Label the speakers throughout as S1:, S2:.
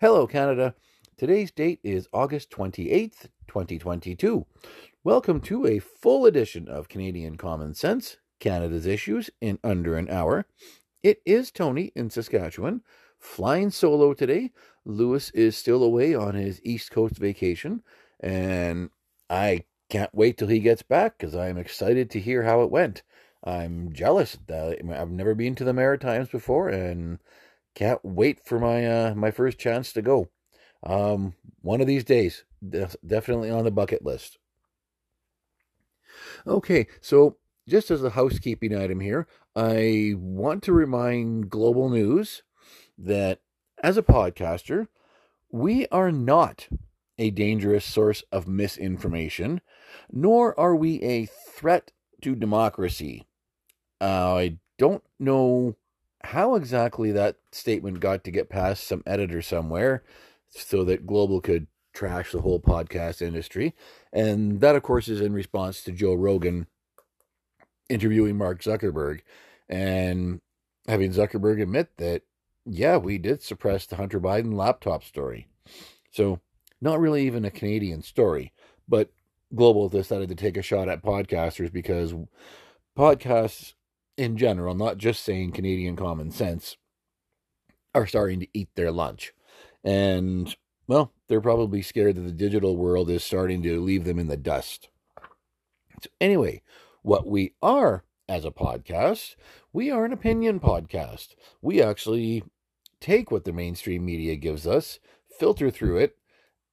S1: Hello, Canada. Today's date is August 28th, 2022. Welcome to a full edition of Canadian Common Sense, Canada's Issues in Under an Hour. It is Tony in Saskatchewan, flying solo today. Lewis is still away on his East Coast vacation, and I can't wait till he gets back because I'm excited to hear how it went. I'm jealous. that I've never been to the Maritimes before, and can't wait for my uh, my first chance to go. Um, one of these days, definitely on the bucket list. Okay, so just as a housekeeping item here, I want to remind Global News that as a podcaster, we are not a dangerous source of misinformation, nor are we a threat to democracy. Uh, I don't know how exactly that statement got to get past some editor somewhere so that Global could trash the whole podcast industry. And that, of course, is in response to Joe Rogan interviewing Mark Zuckerberg and having Zuckerberg admit that, yeah, we did suppress the Hunter Biden laptop story. So, not really even a Canadian story, but Global decided to take a shot at podcasters because podcasts in general, not just saying Canadian common sense, are starting to eat their lunch. And, well, they're probably scared that the digital world is starting to leave them in the dust. So, anyway, what we are as a podcast, we are an opinion podcast. We actually take what the mainstream media gives us, filter through it,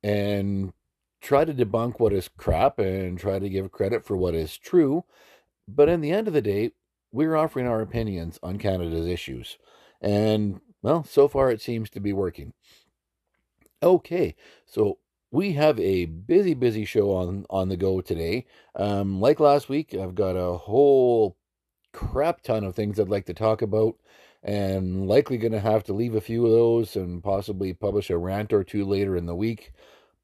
S1: and try to debunk what is crap and try to give credit for what is true. But in the end of the day, we're offering our opinions on Canada's issues. And, well, so far it seems to be working. Okay, so we have a busy, busy show on, on the go today. Um, like last week, I've got a whole crap ton of things I'd like to talk about, and likely going to have to leave a few of those and possibly publish a rant or two later in the week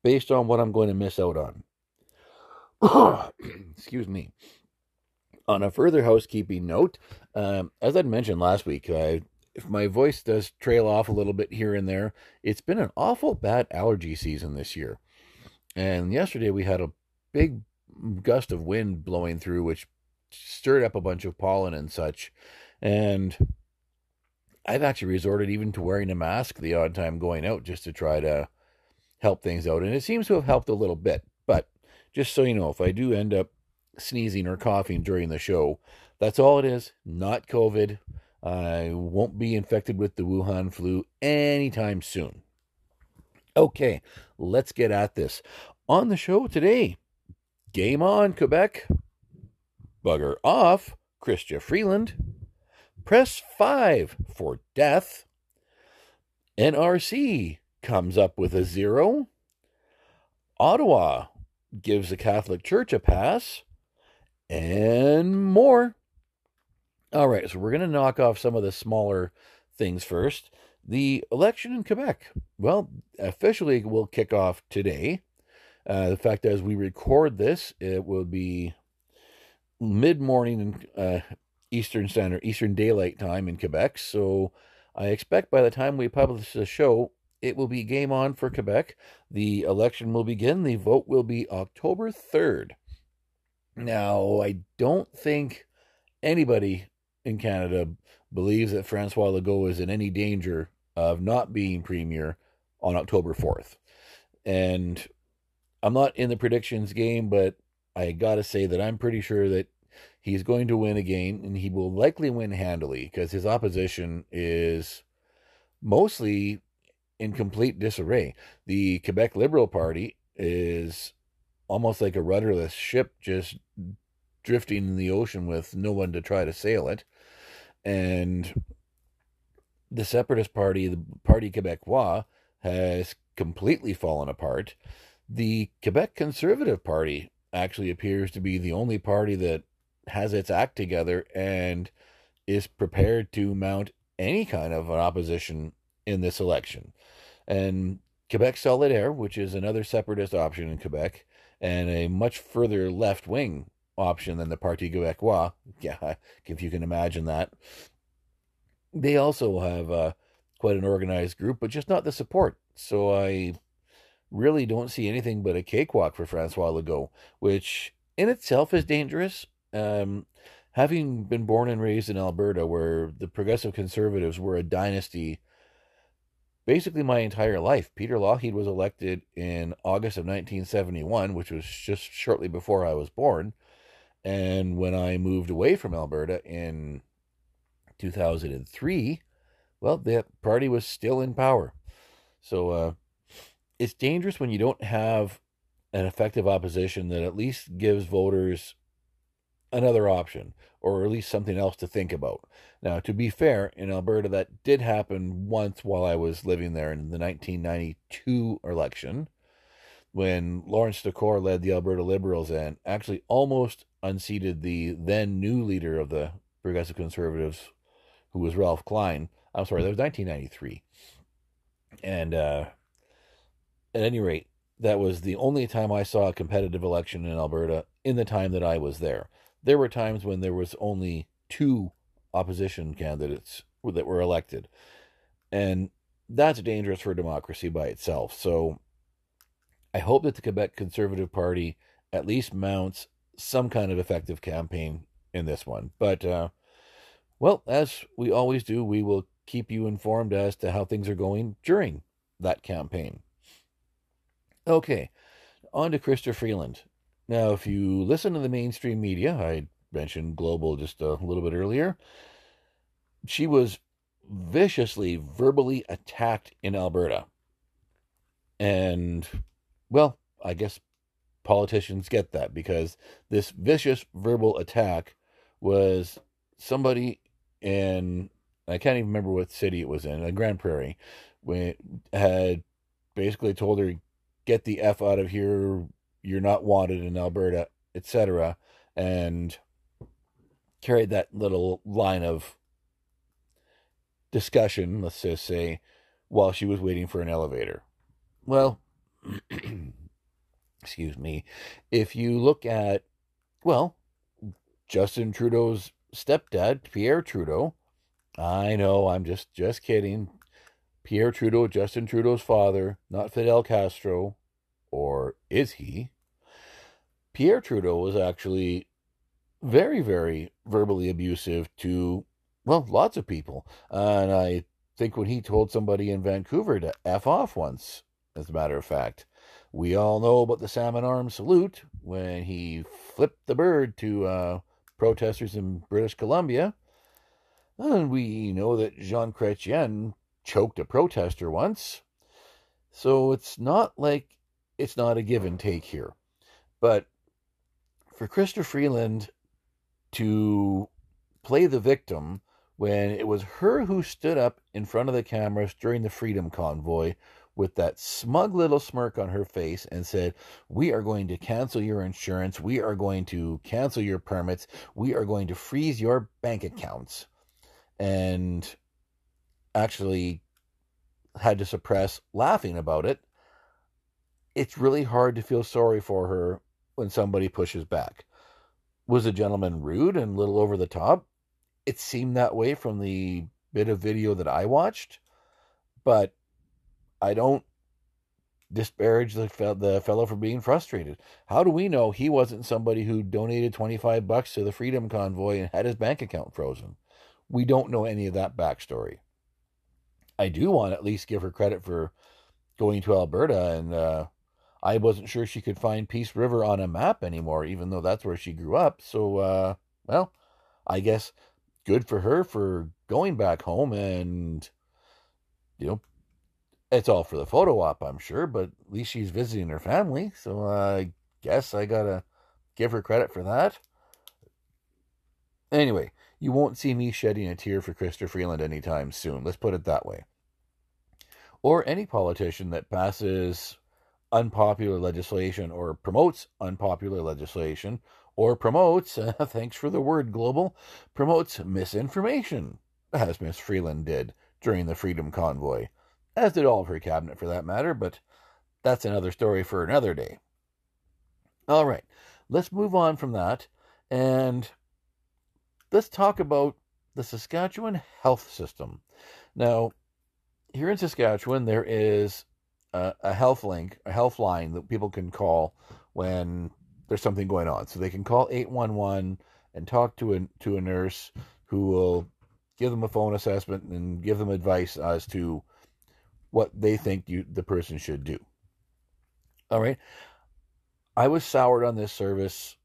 S1: based on what I'm going to miss out on. Excuse me. On a further housekeeping note, um, as I'd mentioned last week, I, if my voice does trail off a little bit here and there, it's been an awful bad allergy season this year. And yesterday we had a big gust of wind blowing through, which stirred up a bunch of pollen and such. And I've actually resorted even to wearing a mask the odd time going out just to try to help things out. And it seems to have helped a little bit. But just so you know, if I do end up sneezing or coughing during the show. That's all it is, not COVID. I won't be infected with the Wuhan flu anytime soon. Okay, let's get at this. On the show today, Game On, Quebec. Bugger Off, Chrystia Freeland. Press 5 for Death. NRC comes up with a zero. Ottawa gives the Catholic Church a pass and more. All right, so we're going to knock off some of the smaller things first. The election in Quebec, well, officially will kick off today. Uh, the fact as we record this, it will be mid morning uh, Eastern Standard, Eastern Daylight Time in Quebec. So I expect by the time we publish the show, it will be game on for Quebec. The election will begin. The vote will be October 3rd. Now, I don't think anybody in Canada believes that Francois Legault is in any danger of not being premier on October 4th. And I'm not in the predictions game, but I got to say that I'm pretty sure that he's going to win again, and he will likely win handily because his opposition is mostly in complete disarray. The Quebec Liberal Party is almost like a rudderless ship just drifting in the ocean with no one to try to sail it. And the Separatist Party, the Parti Québécois, has completely fallen apart. The Quebec Conservative Party actually appears to be the only party that has its act together and is prepared to mount any kind of an opposition in this election. And Quebec Solidaire, which is another separatist option in Quebec, and a much further left wing option than the Parti Québécois. Yeah, if you can imagine that. they also have uh, quite an organized group, but just not the support. So I really don't see anything but a cakewalk for Francois Legault, which in itself is dangerous. Um, having been born and raised in Alberta, where the progressive conservatives were a dynasty basically my entire life. Peter Lougheed was elected in August of 1971, which was just shortly before I was born. And when I moved away from Alberta in 2003, well, the party was still in power. So uh, it's dangerous when you don't have an effective opposition that at least gives voters another option or at least something else to think about. Now, to be fair, in Alberta, that did happen once while I was living there in the 1992 election when Laurence Decore led the Alberta Liberals and actually almost unseated the then new leader of the Progressive Conservatives, who was Ralph Klein. I'm sorry, that was 1993. And uh, at any rate, that was the only time I saw a competitive election in Alberta in the time that I was there there were times when there was only two opposition candidates that were elected. And that's dangerous for democracy by itself. So I hope that the Quebec Conservative Party at least mounts some kind of effective campaign in this one. But, uh, well, as we always do, we will keep you informed as to how things are going during that campaign. Okay, on to Chrystia Freeland. Now, if you listen to the mainstream media, I mentioned Global just a little bit earlier, she was viciously verbally attacked in Alberta. And, well, I guess politicians get that because this vicious verbal attack was somebody in, I can't even remember what city it was in, uh, a Grande Prairie, had basically told her, get the F out of here, you're not wanted in Alberta, etc., and carried that little line of discussion, let's just say, while she was waiting for an elevator. Well, excuse me, if you look at, well, Justin Trudeau's stepdad, Pierre Trudeau, I know, I'm just just kidding. Pierre Trudeau, Justin Trudeau's father, not Fidel Castro, or is he? Pierre Trudeau was actually very, very verbally abusive to, well, lots of people. Uh, and I think when he told somebody in Vancouver to F off once, as a matter of fact, we all know about the salmon arm salute when he flipped the bird to uh, protesters in British Columbia. And we know that Jean Chrétien choked a protester once. So it's not like it's not a give and take here. But for Chrystia Freeland to play the victim when it was her who stood up in front of the cameras during the Freedom Convoy with that smug little smirk on her face and said, We are going to cancel your insurance. We are going to cancel your permits. We are going to freeze your bank accounts. And actually had to suppress laughing about it. It's really hard to feel sorry for her when somebody pushes back. Was the gentleman rude and a little over the top? It seemed that way from the bit of video that I watched, but I don't disparage the, the fellow for being frustrated. How do we know he wasn't somebody who donated 25 bucks to the Freedom Convoy and had his bank account frozen? We don't know any of that backstory. I do want to at least give her credit for going to Alberta and uh, I wasn't sure she could find Peace River on a map anymore, even though that's where she grew up. So, uh, well, I guess good for her for going back home and, you know, it's all for the photo op, I'm sure, but at least she's visiting her family. So I guess I gotta give her credit for that. Anyway, you won't see me shedding a tear for Chrystia Freeland anytime soon. Let's put it that way. Or any politician that passes unpopular legislation or promotes unpopular legislation or promotes, uh, thanks for the word global, promotes misinformation, as Miss Freeland did during the Freedom Convoy, as did all of her cabinet for that matter, but that's another story for another day. All right, let's move on from that and let's talk about the Saskatchewan health system. Now, here in Saskatchewan, there is a, health link, a health line that people can call when there's something going on. So they can call 811 and talk to a, to a nurse who will give them a phone assessment and give them advice as to what they think you, the person should do. All right. I was soured on this service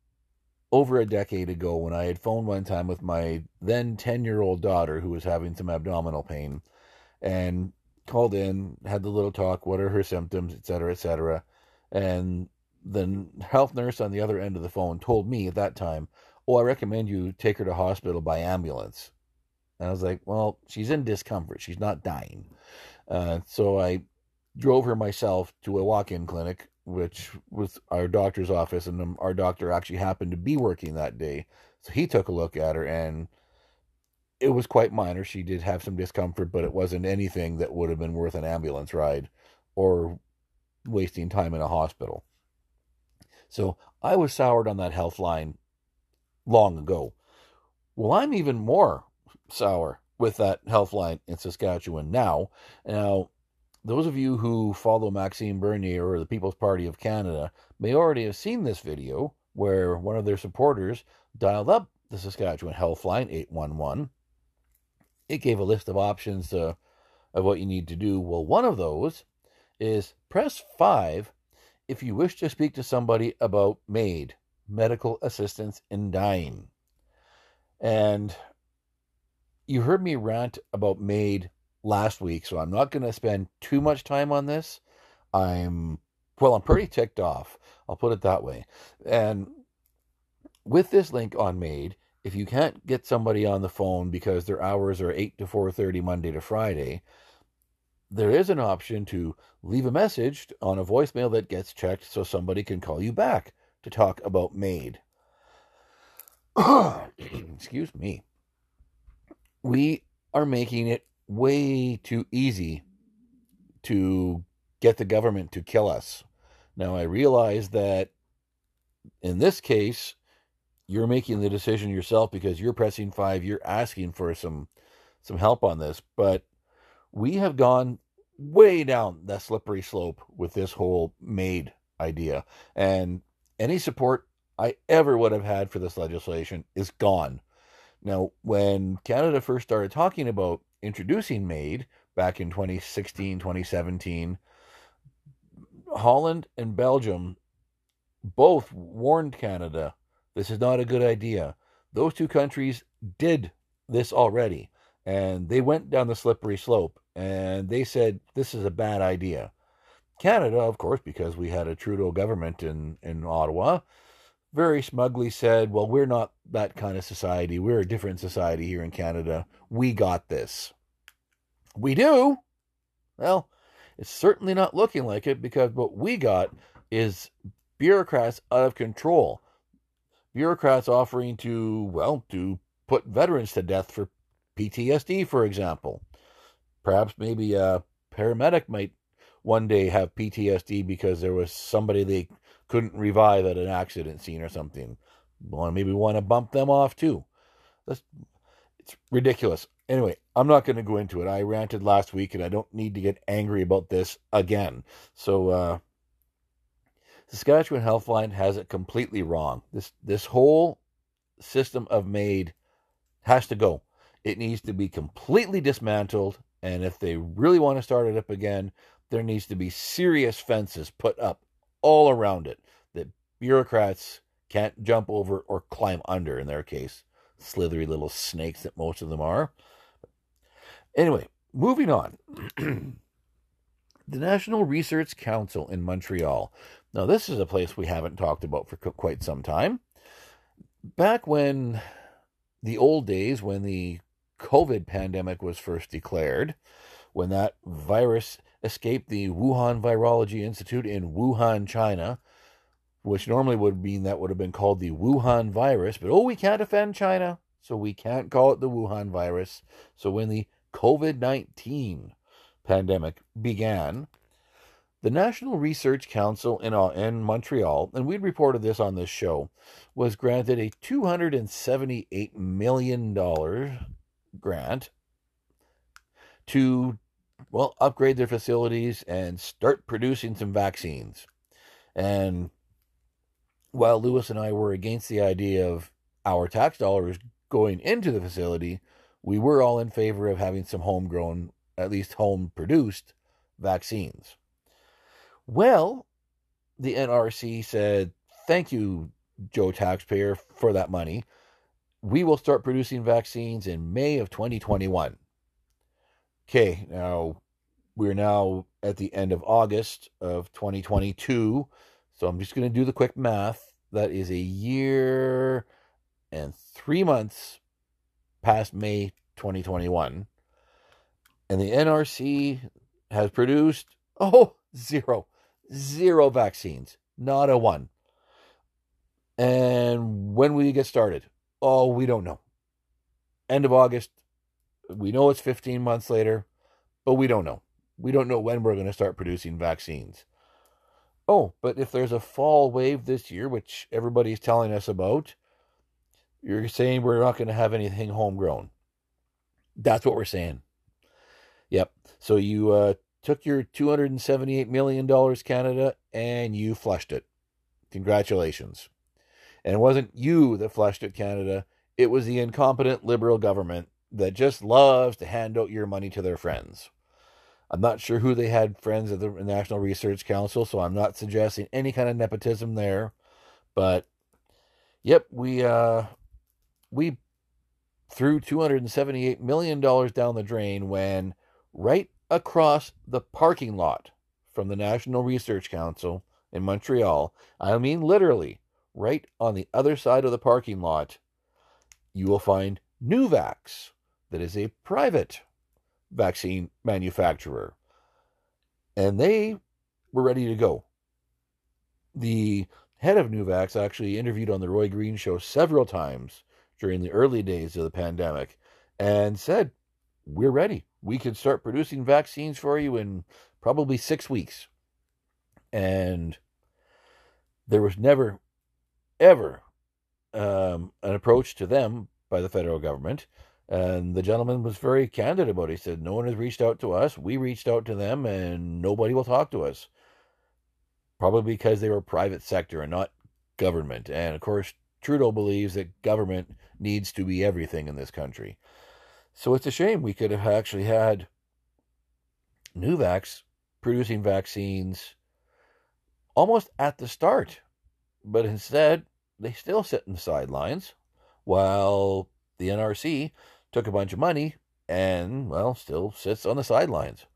S1: over a decade ago when I had phoned one time with my then 10 year old daughter who was having some abdominal pain and called in, had the little talk, what are her symptoms, et cetera, et cetera. And the health nurse on the other end of the phone told me at that time, Oh, I recommend you take her to hospital by ambulance. And I was like, Well, she's in discomfort. She's not dying. Uh, so I drove her myself to a walk in clinic which was our doctor's office, and our doctor actually happened to be working that day. So he took a look at her, and it was quite minor. She did have some discomfort, but it wasn't anything that would have been worth an ambulance ride or wasting time in a hospital. So I was soured on that health line long ago. Well, I'm even more sour with that health line in Saskatchewan now. Now, those of you who follow Maxime Bernier or the People's Party of Canada may already have seen this video where one of their supporters dialed up the Saskatchewan Healthline 811. It gave a list of options uh, of what you need to do. Well, one of those is press 5 if you wish to speak to somebody about MAID, medical assistance in dying. And you heard me rant about MAID last week, so I'm not going to spend too much time on this. I'm, well, I'm pretty ticked off. I'll put it that way. And with this link on MAID, if you can't get somebody on the phone because their hours are 8 to 4.30 Monday to Friday, there is an option to leave a message on a voicemail that gets checked so somebody can call you back to talk about MAID. Excuse me. We are making it way too easy to get the government to kill us. Now, I realize that in this case, you're making the decision yourself because you're pressing five, you're asking for some some help on this, but we have gone way down that slippery slope with this whole MAID idea. And any support I ever would have had for this legislation is gone. Now, when Canada first started talking about introducing MAID back in 2016, 2017, Holland and Belgium both warned Canada this is not a good idea. Those two countries did this already, and they went down the slippery slope, and they said this is a bad idea. Canada, of course, because we had a Trudeau government in, in Ottawa, very smugly said, Well, we're not that kind of society. We're a different society here in Canada. We got this. We do. Well, it's certainly not looking like it because what we got is bureaucrats out of control. Bureaucrats offering to, well, to put veterans to death for PTSD, for example. Perhaps maybe a paramedic might one day have PTSD because there was somebody they couldn't revive at an accident scene or something. Well, maybe want to bump them off too. That's it's ridiculous. Anyway, I'm not going to go into it. I ranted last week, and I don't need to get angry about this again. So, uh, Saskatchewan Healthline has it completely wrong. This this whole system of MAID has to go. It needs to be completely dismantled, and if they really want to start it up again, there needs to be serious fences put up all around it that bureaucrats can't jump over or climb under in their case. Slithery little snakes that most of them are. Anyway, moving on. the National Research Council in Montreal. Now, this is a place we haven't talked about for quite some time. Back when the old days, when the COVID pandemic was first declared, when that virus escaped the Wuhan Virology Institute in Wuhan, China, which normally would mean that would have been called the Wuhan virus, but oh, we can't offend China, so we can't call it the Wuhan virus. So when the COVID 19 pandemic began, the National Research Council in, in Montreal, and we'd reported this on this show, was granted a $278 million grant to, well, upgrade their facilities and start producing some vaccines. And while Lewis and I were against the idea of our tax dollars going into the facility, we were all in favor of having some homegrown, at least home produced vaccines. Well, the NRC said, Thank you, Joe taxpayer, for that money. We will start producing vaccines in May of 2021. Okay, now we're now at the end of August of 2022. So I'm just going to do the quick math. That is a year and three months past May 2021. And the NRC has produced, oh, zero, zero vaccines, not a one. And when will you get started? Oh, we don't know. End of August. We know it's 15 months later, but we don't know. We don't know when we're going to start producing vaccines. Oh, but if there's a fall wave this year, which everybody's telling us about, you're saying we're not going to have anything homegrown. That's what we're saying. Yep. So you uh, took your $278 million, Canada, and you flushed it. Congratulations. And it wasn't you that flushed it, Canada. It was the incompetent liberal government that just loves to hand out your money to their friends. I'm not sure who they had friends at the National Research Council, so I'm not suggesting any kind of nepotism there. But yep, we uh we threw 278 million dollars down the drain when right across the parking lot from the National Research Council in Montreal, I mean literally right on the other side of the parking lot, you will find Nuvax, that is a private vaccine manufacturer. And they were ready to go. The head of Nuvax actually interviewed on the Roy Green show several times during the early days of the pandemic and said, We're ready. We can start producing vaccines for you in probably six weeks. And there was never, ever um, an approach to them by the federal government and the gentleman was very candid about it. He said, No one has reached out to us. We reached out to them, and nobody will talk to us. Probably because they were private sector and not government. And of course, Trudeau believes that government needs to be everything in this country. So it's a shame we could have actually had Nuvax producing vaccines almost at the start. But instead, they still sit in the sidelines while the NRC took a bunch of money, and, well, still sits on the sidelines.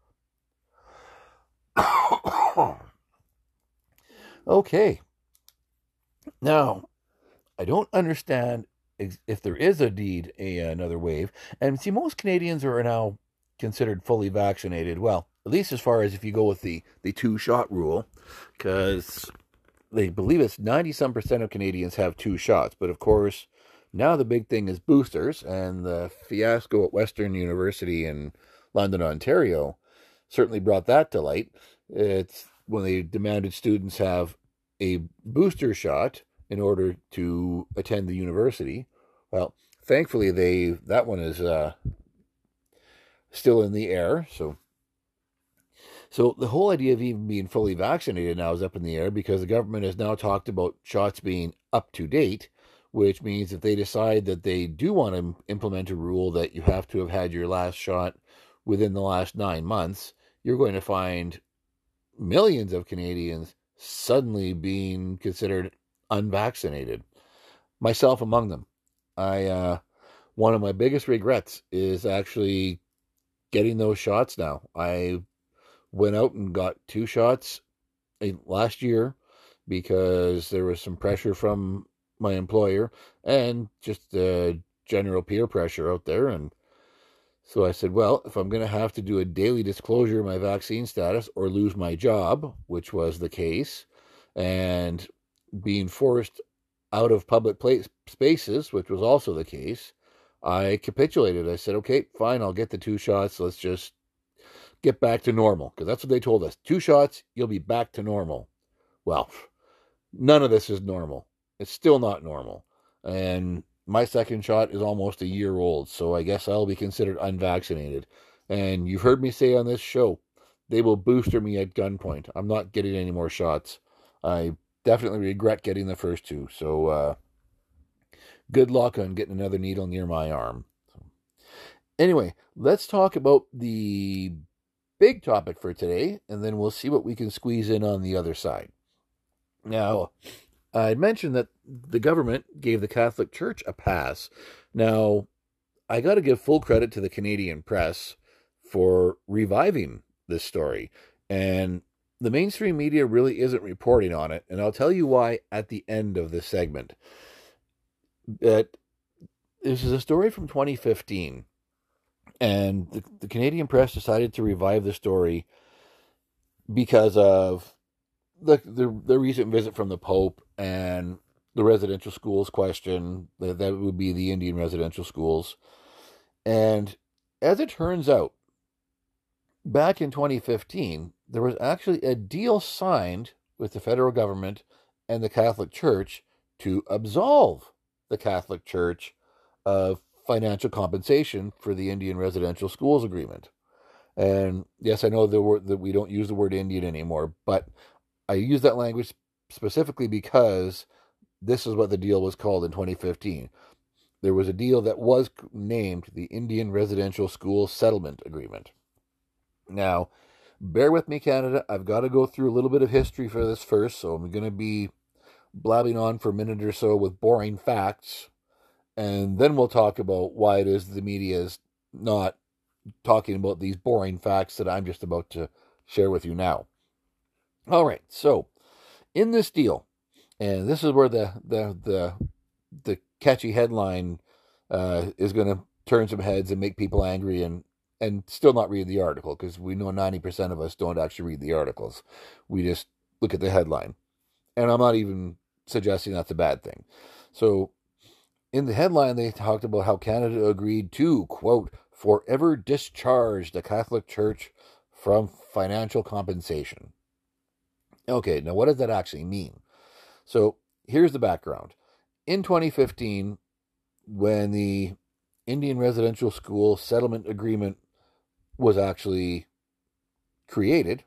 S1: okay. Now, I don't understand if there is indeed a, another wave. And see, most Canadians are now considered fully vaccinated. Well, at least as far as if you go with the, the two shot rule, because they believe it's 90 some percent of Canadians have two shots. But of course, now the big thing is boosters, and the fiasco at Western University in London, Ontario, certainly brought that to light. It's when they demanded students have a booster shot in order to attend the university. Well, thankfully they that one is uh, still in the air, so so the whole idea of even being fully vaccinated now is up in the air because the government has now talked about shots being up to date which means if they decide that they do want to implement a rule that you have to have had your last shot within the last nine months, you're going to find millions of Canadians suddenly being considered unvaccinated, myself among them. I uh, one of my biggest regrets is actually getting those shots now. I went out and got two shots last year because there was some pressure from my employer and just uh, general peer pressure out there. And so I said, well, if I'm going to have to do a daily disclosure of my vaccine status or lose my job, which was the case, and being forced out of public place, spaces, which was also the case, I capitulated. I said, okay, fine, I'll get the two shots. Let's just get back to normal. Because that's what they told us. Two shots, you'll be back to normal. Well, none of this is normal. It's still not normal. And my second shot is almost a year old, so I guess I'll be considered unvaccinated. And you've heard me say on this show, they will booster me at gunpoint. I'm not getting any more shots. I definitely regret getting the first two. So, uh, good luck on getting another needle near my arm. Anyway, let's talk about the big topic for today, and then we'll see what we can squeeze in on the other side. Now, I mentioned that the government gave the Catholic Church a pass. Now, I got to give full credit to the Canadian press for reviving this story. And the mainstream media really isn't reporting on it. And I'll tell you why at the end of this segment. That this is a story from 2015. And the, the Canadian press decided to revive the story because of the, the the recent visit from the Pope and the residential schools question. That, that would be the Indian residential schools. And as it turns out, back in 2015, there was actually a deal signed with the federal government and the Catholic Church to absolve the Catholic Church of financial compensation for the Indian residential schools agreement. And yes, I know the word that we don't use the word Indian anymore, but I use that language specifically because this is what the deal was called in 2015. There was a deal that was named the Indian Residential School Settlement Agreement. Now, bear with me, Canada. I've got to go through a little bit of history for this first, so I'm going to be blabbing on for a minute or so with boring facts, and then we'll talk about why it is the media is not talking about these boring facts that I'm just about to share with you now. All right, so in this deal, and this is where the the the the catchy headline uh, is going to turn some heads and make people angry and and still not read the article because we know 90% of us don't actually read the articles. We just look at the headline. And I'm not even suggesting that's a bad thing. So in the headline, they talked about how Canada agreed to, quote, forever discharge the Catholic Church from financial compensation. Okay, now what does that actually mean? So here's the background. In 2015, when the Indian Residential School Settlement Agreement was actually created,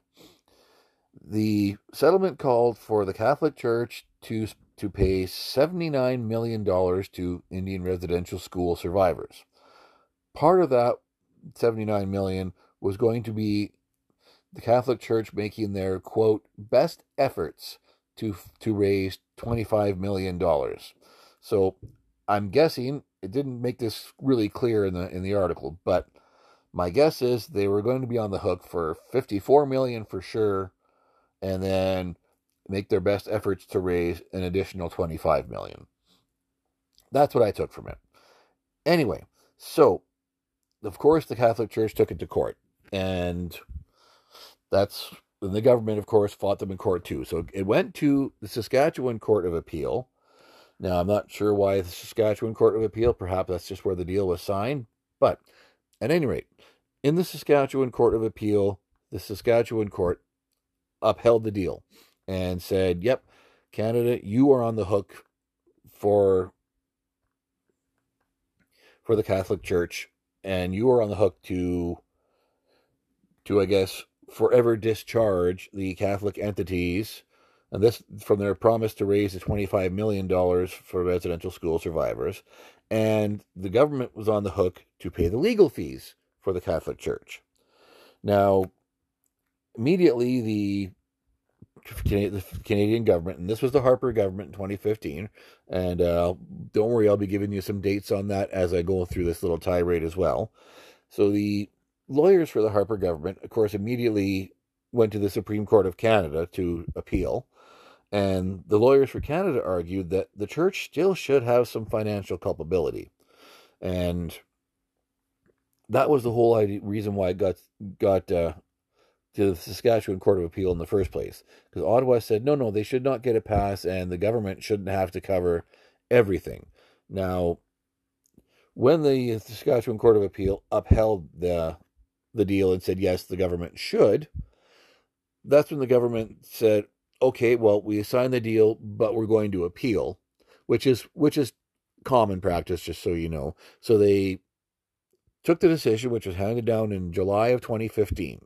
S1: the settlement called for the Catholic Church to to pay $79 million to Indian residential school survivors. Part of that 79 million was going to be the Catholic Church making their quote best efforts to to raise 25 million dollars. So I'm guessing it didn't make this really clear in the in the article, but my guess is they were going to be on the hook for 54 million for sure and then make their best efforts to raise an additional 25 million. That's what I took from it. Anyway, so of course the Catholic Church took it to court and that's the government of course fought them in court too. So it went to the Saskatchewan Court of Appeal. Now I'm not sure why the Saskatchewan Court of Appeal, perhaps that's just where the deal was signed, but at any rate, in the Saskatchewan Court of Appeal, the Saskatchewan court upheld the deal and said, "Yep, Canada, you are on the hook for for the Catholic Church, and you are on the hook to to I guess forever discharge the Catholic entities." And this from their promise to raise the $25 million for residential school survivors. And the government was on the hook to pay the legal fees for the Catholic Church. Now, immediately the Canadian government, and this was the Harper government in 2015. And uh, don't worry, I'll be giving you some dates on that as I go through this little tirade as well. So the lawyers for the Harper government, of course, immediately went to the Supreme Court of Canada to appeal. And the lawyers for Canada argued that the church still should have some financial culpability. And that was the whole idea, reason why it got got uh, to the Saskatchewan Court of Appeal in the first place. Because Ottawa said, no, no, they should not get a pass, and the government shouldn't have to cover everything. Now, when the Saskatchewan Court of Appeal upheld the the deal and said yes, the government should, that's when the government said, okay, well, we signed the deal, but we're going to appeal, which is which is common practice, just so you know. So they took the decision, which was handed down in July of 2015.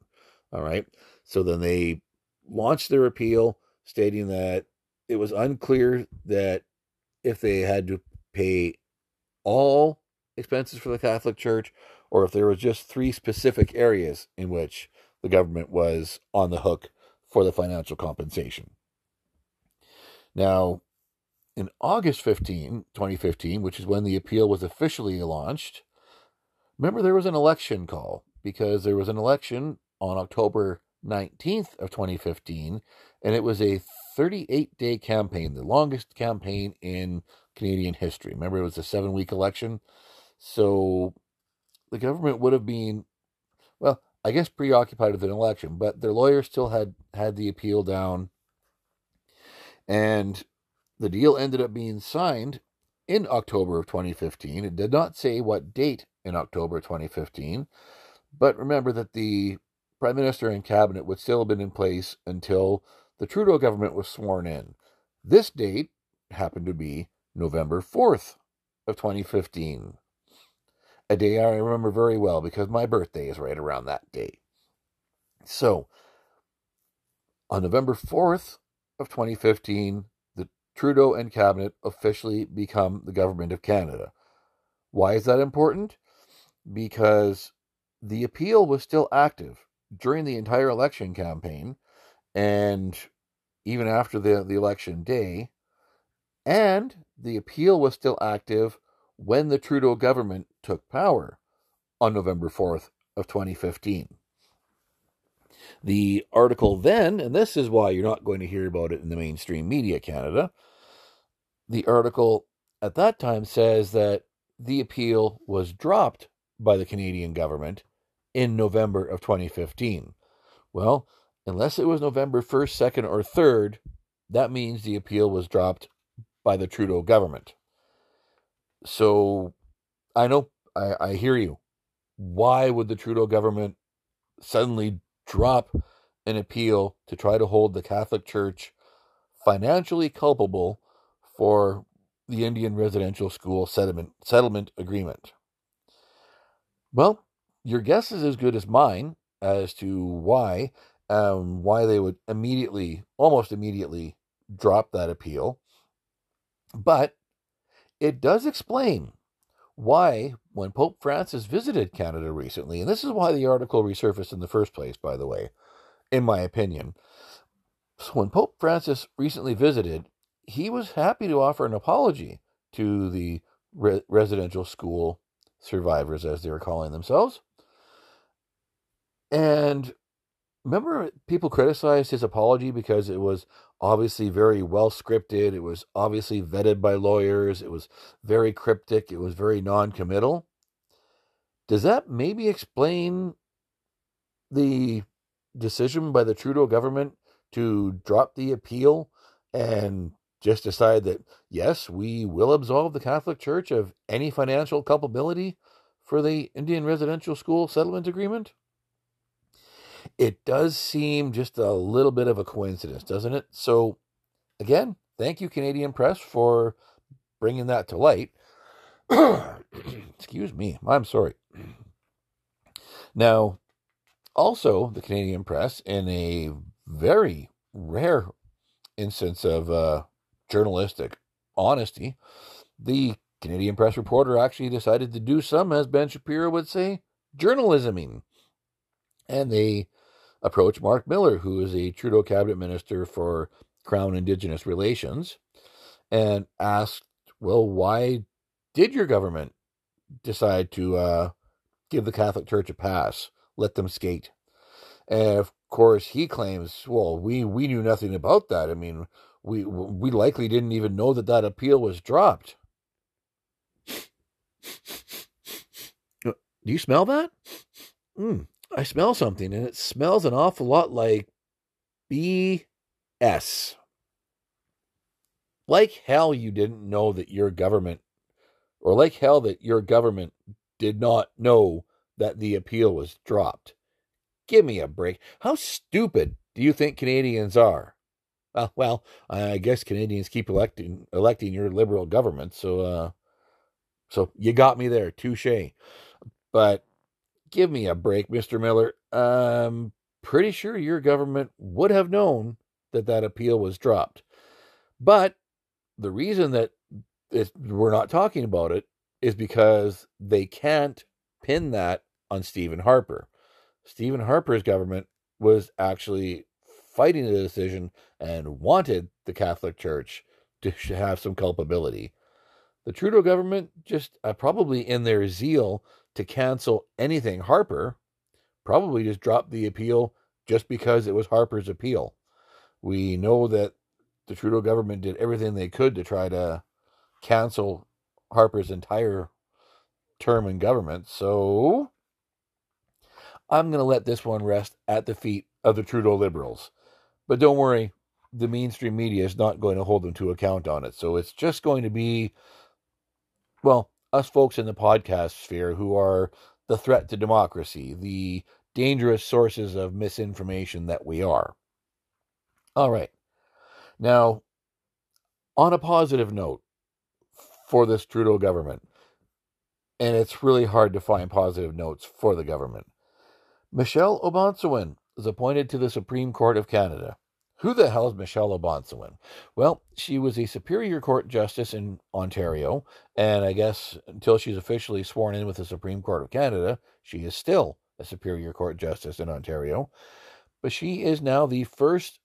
S1: All right. So then they launched their appeal, stating that it was unclear that if they had to pay all expenses for the Catholic Church or if there was just three specific areas in which the government was on the hook for the financial compensation. Now, in August 15, 2015, which is when the appeal was officially launched, remember there was an election call because there was an election on October 19th of 2015 and it was a 38 day campaign, the longest campaign in Canadian history. Remember, it was a seven week election. So the government would have been, well, I guess preoccupied with an election, but their lawyer still had had the appeal down. And the deal ended up being signed in October of 2015. It did not say what date in October 2015, but remember that the Prime Minister and Cabinet would still have been in place until the Trudeau government was sworn in. This date happened to be November 4th of 2015. A day I remember very well because my birthday is right around that day. So, on November 4th of 2015, the Trudeau and cabinet officially become the government of Canada. Why is that important? Because the appeal was still active during the entire election campaign and even after the, the election day, and the appeal was still active when the Trudeau government took power on November 4th of 2015. The article then, and this is why you're not going to hear about it in the mainstream media Canada, the article at that time says that the appeal was dropped by the Canadian government in November of 2015. Well, unless it was November 1st, 2nd, or 3rd, that means the appeal was dropped by the Trudeau government. So I know, I, I hear you. Why would the Trudeau government suddenly drop an appeal to try to hold the Catholic Church financially culpable for the Indian residential school settlement, settlement agreement? Well, your guess is as good as mine as to why um, why they would immediately, almost immediately, drop that appeal. But it does explain why, when Pope Francis visited Canada recently, and this is why the article resurfaced in the first place, by the way, in my opinion. So when Pope Francis recently visited, he was happy to offer an apology to the re- residential school survivors, as they were calling themselves. And remember people criticized his apology because it was obviously very well scripted it was obviously vetted by lawyers it was very cryptic it was very non-committal? Does that maybe explain the decision by the Trudeau government to drop the appeal and just decide that yes we will absolve the Catholic Church of any financial culpability for the Indian residential school settlement agreement it does seem just a little bit of a coincidence, doesn't it? So, again, thank you, Canadian Press, for bringing that to light. Excuse me, I'm sorry. Now, also, the Canadian Press, in a very rare instance of uh, journalistic honesty, the Canadian Press reporter actually decided to do some, as Ben Shapiro would say, journalisming. And they approached Marc Miller, who is a Trudeau cabinet minister for Crown Indigenous Relations, and asked, well, why did your government decide to uh, give the Catholic Church a pass, let them skate? And of course, he claims, well, we, we knew nothing about that. I mean, we we likely didn't even know that that appeal was dropped. Uh, do you smell that? Mm, I smell something and it smells an awful lot like BS. Like hell, you didn't know that your government, or like hell, that your government did not know that the appeal was dropped. Give me a break. How stupid do you think Canadians are? Uh, well, I guess Canadians keep electing electing your liberal government, so uh, So you got me there, touche. But give me a break, Mr. Miller. I'm pretty sure your government would have known that that appeal was dropped. But the reason that we're not talking about it is because they can't pin that on Stephen Harper. Stephen Harper's government was actually fighting the decision and wanted the Catholic Church to have some culpability. The Trudeau government just uh, probably in their zeal to cancel anything Harper, probably just dropped the appeal just because it was Harper's appeal. We know that the Trudeau government did everything they could to try to cancel Harper's entire term in government. So I'm going to let this one rest at the feet of the Trudeau Liberals. But don't worry, the mainstream media is not going to hold them to account on it. So it's just going to be, well, us folks in the podcast sphere who are the threat to democracy, the dangerous sources of misinformation that we are. All right. Now, on a positive note for this Trudeau government, and it's really hard to find positive notes for the government. Michelle O'Bonsawin is appointed to the Supreme Court of Canada. Who the hell is Michelle O'Bonsawin? Well, she was a Superior Court Justice in Ontario, and I guess until she's officially sworn in with the Supreme Court of Canada, she is still a Superior Court Justice in Ontario. But she is now the first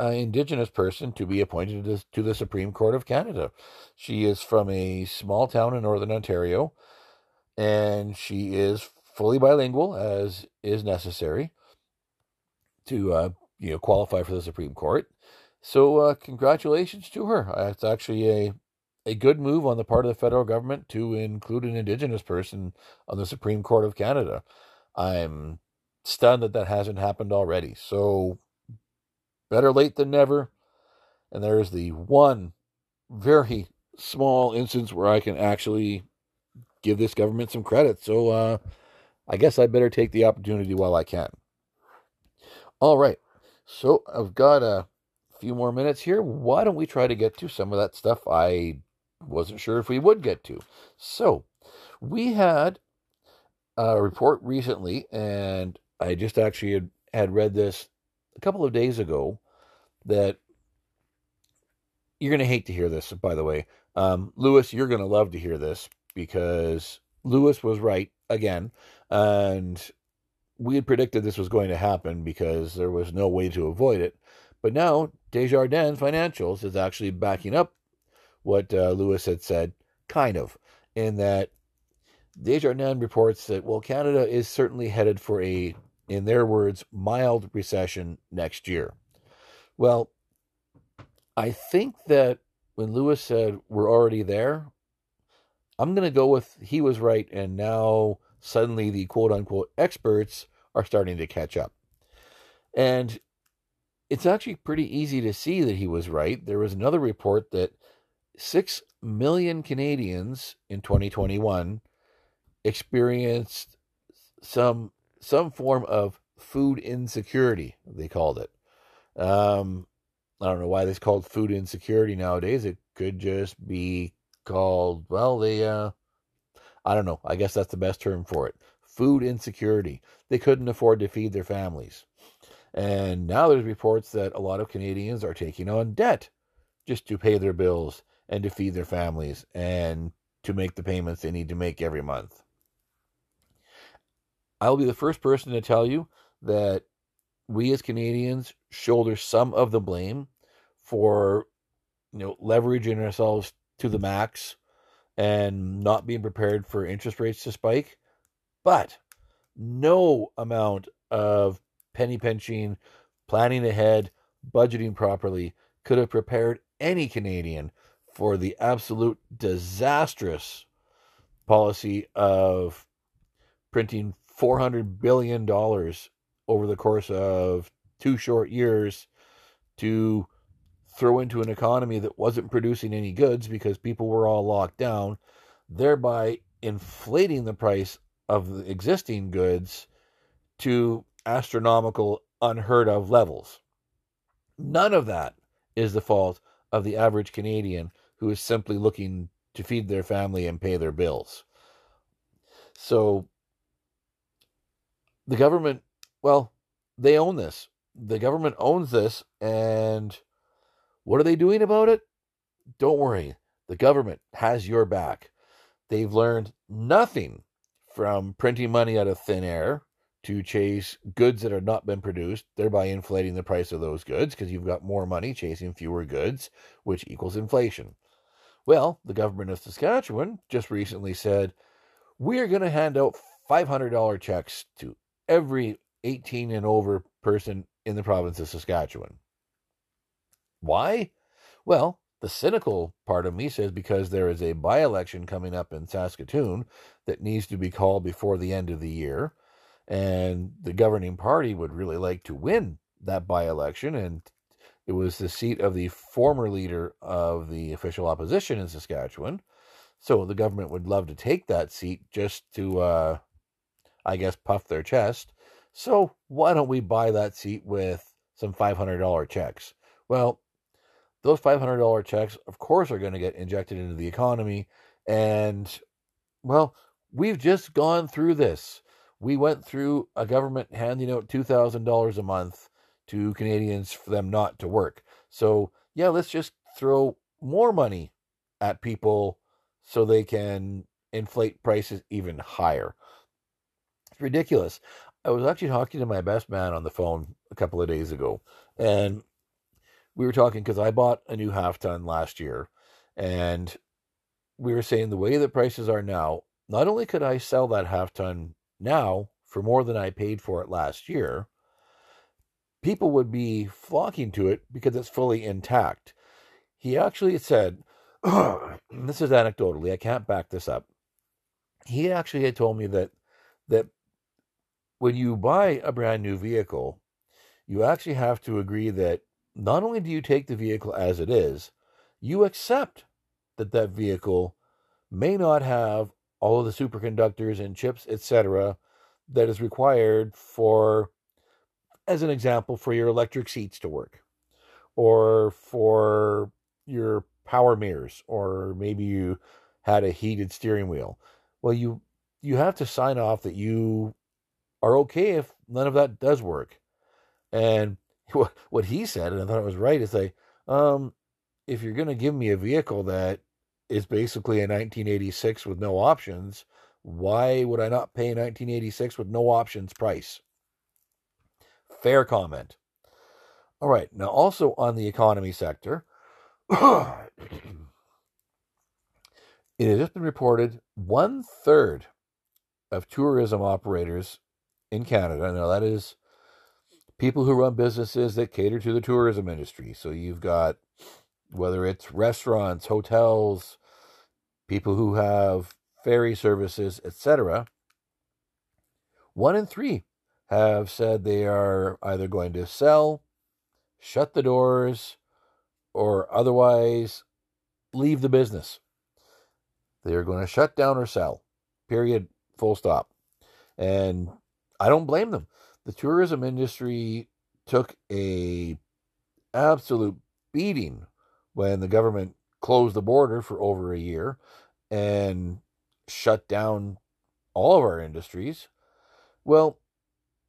S1: uh, Indigenous person to be appointed to, to the Supreme Court of Canada. She is from a small town in Northern Ontario, and she is fully bilingual, as is necessary to uh, you know qualify for the Supreme Court. So uh, congratulations to her. Uh, it's actually a a good move on the part of the federal government to include an Indigenous person on the Supreme Court of Canada. I'm stunned that that hasn't happened already. So better late than never. And there's the one very small instance where I can actually give this government some credit. So uh, I guess I better take the opportunity while I can. All right. So I've got a few more minutes here. Why don't we try to get to some of that stuff I wasn't sure if we would get to? So we had a report recently, and I just actually had, had read this a couple of days ago that you're going to hate to hear this, by the way. Um, Lewis, you're going to love to hear this because Lewis was right again. And we had predicted this was going to happen because there was no way to avoid it. But now Desjardins Financials is actually backing up what uh, Lewis had said, kind of, in that Desjardins reports that, well, Canada is certainly headed for a, in their words, mild recession next year. Well, I think that when Lewis said we're already there, I'm going to go with he was right, and now suddenly the quote unquote experts are starting to catch up. And it's actually pretty easy to see that he was right. There was another report that 6 million Canadians in 2021 experienced some some form of food insecurity, they called it. Um, I don't know why this called food insecurity nowadays. It could just be called, well, they, uh, I don't know. I guess that's the best term for it. Food insecurity. They couldn't afford to feed their families. And now there's reports that a lot of Canadians are taking on debt just to pay their bills and to feed their families and to make the payments they need to make every month. I'll be the first person to tell you that we as Canadians shoulder some of the blame for you know leveraging ourselves to the max and not being prepared for interest rates to spike. But no amount of penny pinching, planning ahead, budgeting properly could have prepared any Canadian for the absolute disastrous policy of printing $400 billion over the course of two short years to throw into an economy that wasn't producing any goods because people were all locked down, thereby inflating the price of the existing goods to astronomical, unheard of levels. None of that is the fault of the average Canadian who is simply looking to feed their family and pay their bills. So the government, well, they own this. The government owns this, and what are they doing about it? Don't worry. The government has your back. They've learned nothing from printing money out of thin air to chase goods that have not been produced, thereby inflating the price of those goods because you've got more money chasing fewer goods, which equals inflation. Well, the government of Saskatchewan just recently said, we're going to hand out $500 checks to every 18 and over person in the province of Saskatchewan. Why? Well, the cynical part of me says because there is a by election coming up in Saskatoon that needs to be called before the end of the year. And the governing party would really like to win that by election. And it was the seat of the former leader of the official opposition in Saskatchewan. So the government would love to take that seat just to, uh, I guess, puff their chest. So why don't we buy that seat with some $500 checks? Well, those $500 checks, of course, are going to get injected into the economy. And, well, we've just gone through this. We went through a government handing out $2,000 a month to Canadians for them not to work. So, yeah, let's just throw more money at people so they can inflate prices even higher. It's ridiculous. I was actually talking to my best man on the phone a couple of days ago, and we were talking because I bought a new half ton last year, and we were saying the way that prices are now, not only could I sell that half ton now for more than I paid for it last year, people would be flocking to it because it's fully intact. He actually said, this is anecdotally, I can't back this up. He actually had told me that that when you buy a brand new vehicle, you actually have to agree that not only do you take the vehicle as it is, you accept that that vehicle may not have all of the superconductors and chips, etc., that is required for, as an example, for your electric seats to work, or for your power mirrors, or maybe you had a heated steering wheel. Well, you you have to sign off that you are okay if none of that does work. And what he said, and I thought it was right, is say, um, if you're going to give me a vehicle that is basically a 1986 with no options, why would I not pay 1986 with no options price? Fair comment. All right, now also on the economy sector, it has just been reported one third of tourism operators in Canada, now that is people who run businesses that cater to the tourism industry. So you've got whether it's restaurants, hotels, people who have ferry services, etc. One in three have said they are either going to sell, shut the doors, or otherwise leave the business. They are going to shut down or sell. Period. Full stop. And I don't blame them the tourism industry took a absolute beating when the government closed the border for over a year and shut down all of our industries. Well,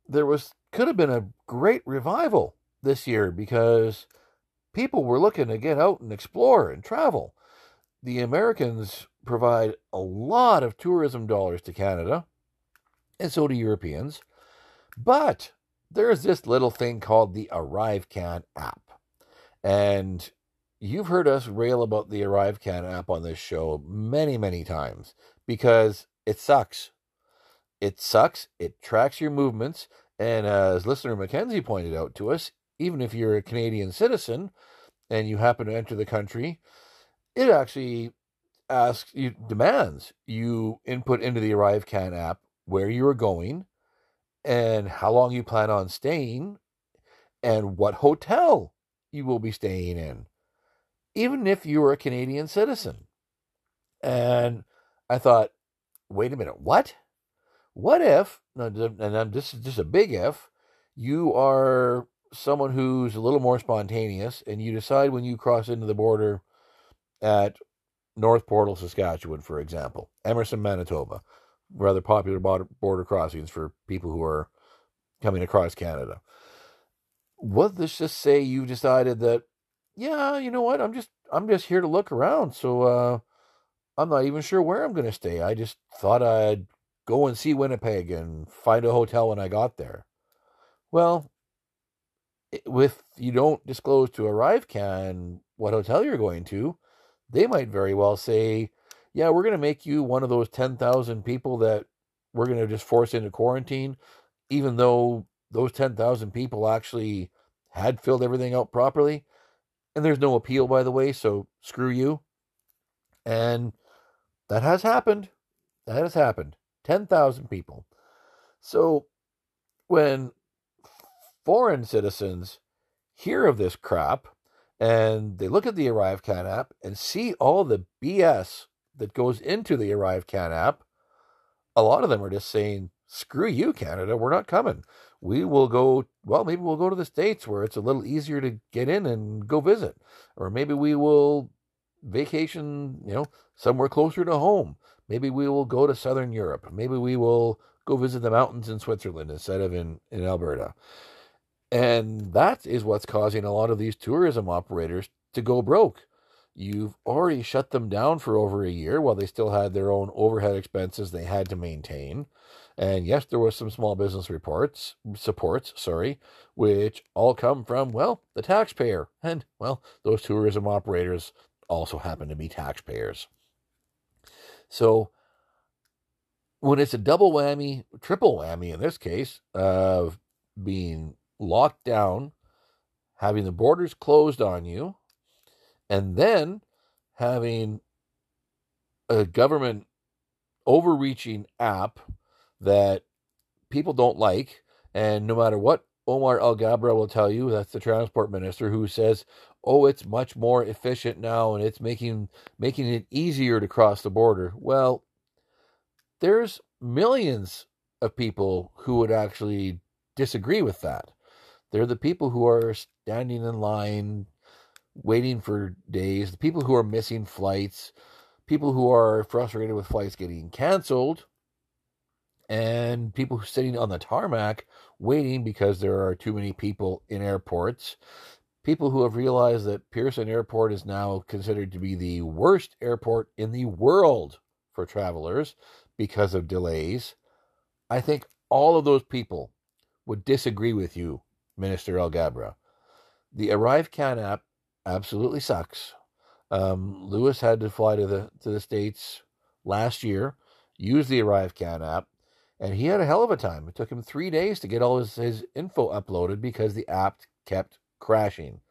S1: there was could have been a great revival this year because people were looking to get out and explore and travel. The Americans provide a lot of tourism dollars to Canada, and so do Europeans. But there's this little thing called the ArriveCan app. And you've heard us rail about the ArriveCan app on this show many, many times because it sucks. It sucks. It tracks your movements. And as listener Mackenzie pointed out to us, even if you're a Canadian citizen and you happen to enter the country, it actually asks you demands you input into the ArriveCan app where you are going and how long you plan on staying and what hotel you will be staying in, even if you're a Canadian citizen. And I thought, wait a minute, what? What if, and this is just a big if, you are someone who's a little more spontaneous and you decide when you cross into the border at North Portal, Saskatchewan, for example, Emerson, Manitoba, rather popular border border crossings for people who are coming across Canada. What let's just say you decided that, yeah, you know what, I'm just I'm just here to look around, so uh, I'm not even sure where I'm going to stay. I just thought I'd go and see Winnipeg and find a hotel when I got there. Well, if you don't disclose to ArriveCan what hotel you're going to, they might very well say, yeah, we're going to make you one of those 10,000 people that we're going to just force into quarantine, even though those 10,000 people actually had filled everything out properly. And there's no appeal, by the way, so screw you. And that has happened. That has happened. 10,000 people. So when foreign citizens hear of this crap and they look at the ArriveCan app and see all the BS that goes into the ArriveCan app, a lot of them are just saying, screw you, Canada, we're not coming. We will go, well, maybe we'll go to the States where it's a little easier to get in and go visit. Or maybe we will vacation, you know, somewhere closer to home. Maybe we will go to Southern Europe. Maybe we will go visit the mountains in Switzerland instead of in, in Alberta. And that is what's causing a lot of these tourism operators to go broke You've already shut them down for over a year while they still had their own overhead expenses they had to maintain. And yes, there was some small business reports, supports, sorry, which all come from, well, the taxpayer. And, well, those tourism operators also happen to be taxpayers. So, when it's a double whammy, triple whammy in this case, of being locked down, having the borders closed on you, and then having a government overreaching app that people don't like, and no matter what Omar Alghabra will tell you, that's the transport minister who says, "Oh, it's much more efficient now, and it's making making it easier to cross the border." Well, there's millions of people who would actually disagree with that. They're the people who are standing in line waiting for days, the people who are missing flights, people who are frustrated with flights getting canceled, and people sitting on the tarmac waiting because there are too many people in airports. People who have realized that Pearson Airport is now considered to be the worst airport in the world for travelers because of delays. I think all of those people would disagree with you, Minister Alghabra. The ArriveCan app absolutely sucks. Um, Lewis had to fly to the to the states last year, use the ArriveCan app, and he had a hell of a time. It took him three days to get all his, his info uploaded because the app kept crashing.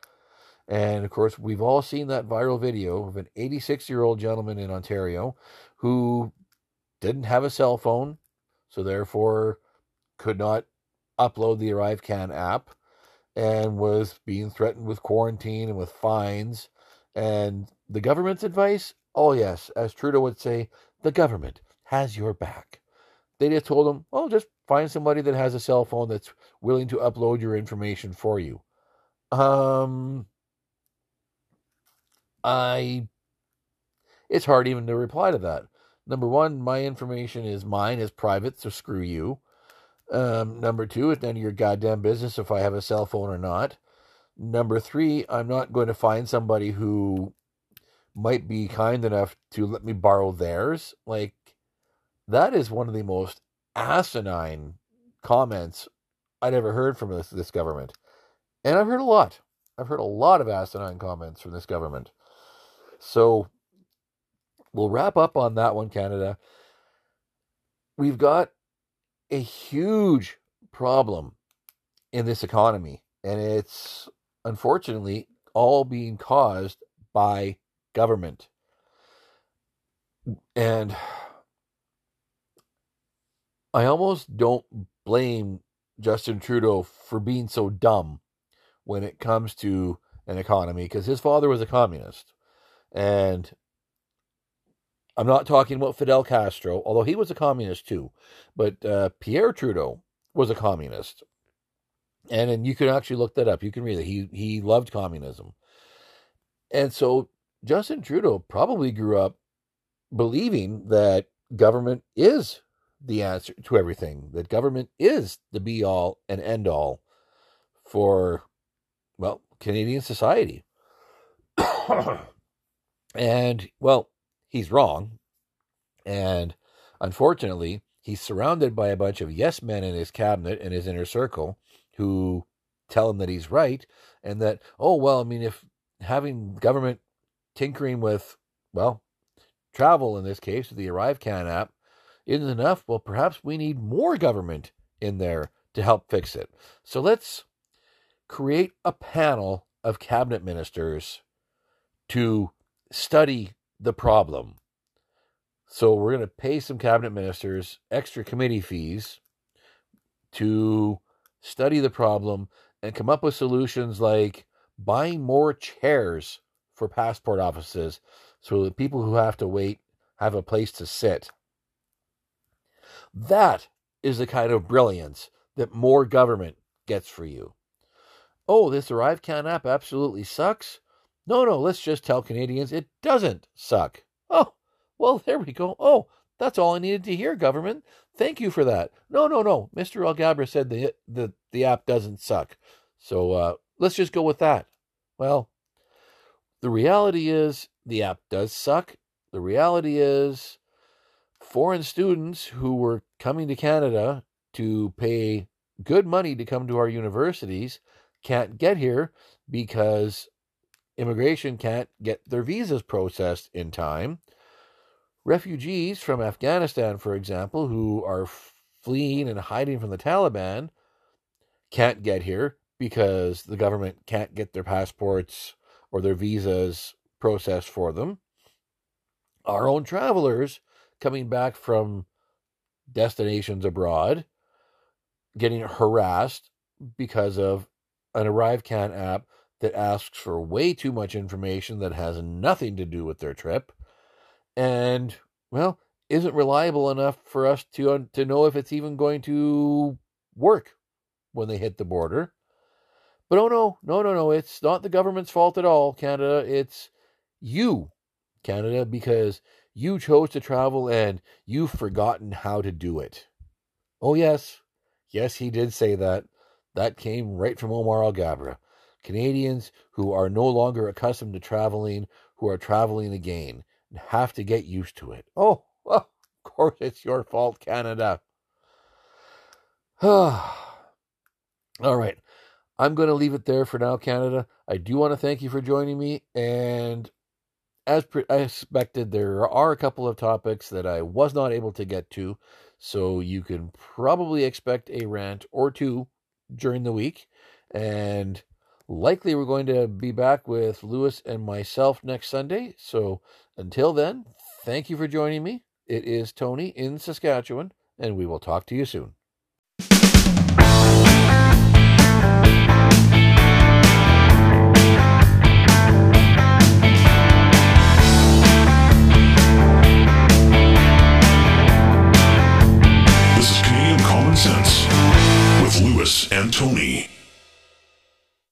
S1: And of course, we've all seen that viral video of an 86 year old gentleman in Ontario who didn't have a cell phone, so therefore could not upload the ArriveCan app and was being threatened with quarantine and with fines. And the government's advice? Oh, yes, as Trudeau would say, the government has your back. They just told him, oh, just find somebody that has a cell phone that's willing to upload your information for you. Um, I, it's hard even to reply to that. Number one, my information is mine, is private, so screw you. Um, number two, it's none of your goddamn business if I have a cell phone or not. Number three, I'm not going to find somebody who might be kind enough to let me borrow theirs. Like, that is one of the most asinine comments I'd ever heard from this, this government. And I've heard a lot. I've heard a lot of asinine comments from this government. So we'll wrap up on that one, Canada. We've got a huge problem in this economy. And it's unfortunately all being caused by government. And I almost don't blame Justin Trudeau for being so dumb when it comes to an economy because his father was a communist. And I'm not talking about Fidel Castro, although he was a communist too, but uh, Pierre Trudeau was a communist, and and you can actually look that up. You can read it. He he loved communism, and so Justin Trudeau probably grew up believing that government is the answer to everything, that government is the be all and end all for, well, Canadian society. and, well, he's wrong. And unfortunately, he's surrounded by a bunch of yes men in his cabinet and his inner circle who tell him that he's right and that, oh, well, I mean, if having government tinkering with, well, travel in this case, the ArriveCan app, isn't enough, well, perhaps we need more government in there to help fix it. So let's create a panel of cabinet ministers to study the problem. So we're going to pay some cabinet ministers extra committee fees to study the problem and come up with solutions like buying more chairs for passport offices so that people who have to wait have a place to sit. That is the kind of brilliance that more government gets for you. Oh, this ArriveCan app absolutely sucks. No, no, let's just tell Canadians it doesn't suck. Oh, well, there we go. Oh, that's all I needed to hear, government. Thank you for that. No, no, no. Mr. Alghabra said the, the, the app doesn't suck. So uh, let's just go with that. Well, the reality is the app does suck. The reality is foreign students who were coming to Canada to pay good money to come to our universities can't get here because immigration can't get their visas processed in time. Refugees from Afghanistan, for example, who are fleeing and hiding from the Taliban, can't get here because the government can't get their passports or their visas processed for them. Our own travelers coming back from destinations abroad getting harassed because of an ArriveCan app that asks for way too much information that has nothing to do with their trip. And well isn't reliable enough for us to to know if it's even going to work when they hit the border. But oh no no no no it's not the government's fault at all canada. It's you canada because you chose to travel and you've forgotten how to do it. Oh yes. Yes he did say that. That came right from omar alghabra Canadians who are no longer accustomed to traveling, who are traveling again, and have to get used to it. Oh, well, of course it's your fault, Canada. All right. I'm going to leave it there for now, Canada. I do want to thank you for joining me. And as pre- I expected, there are a couple of topics that I was not able to get to. So you can probably expect a rant or two during the week. And Likely, we're going to be back with Lewis and myself next Sunday. So until then, thank you for joining me. It is Tony in Saskatchewan, and we will talk to you soon.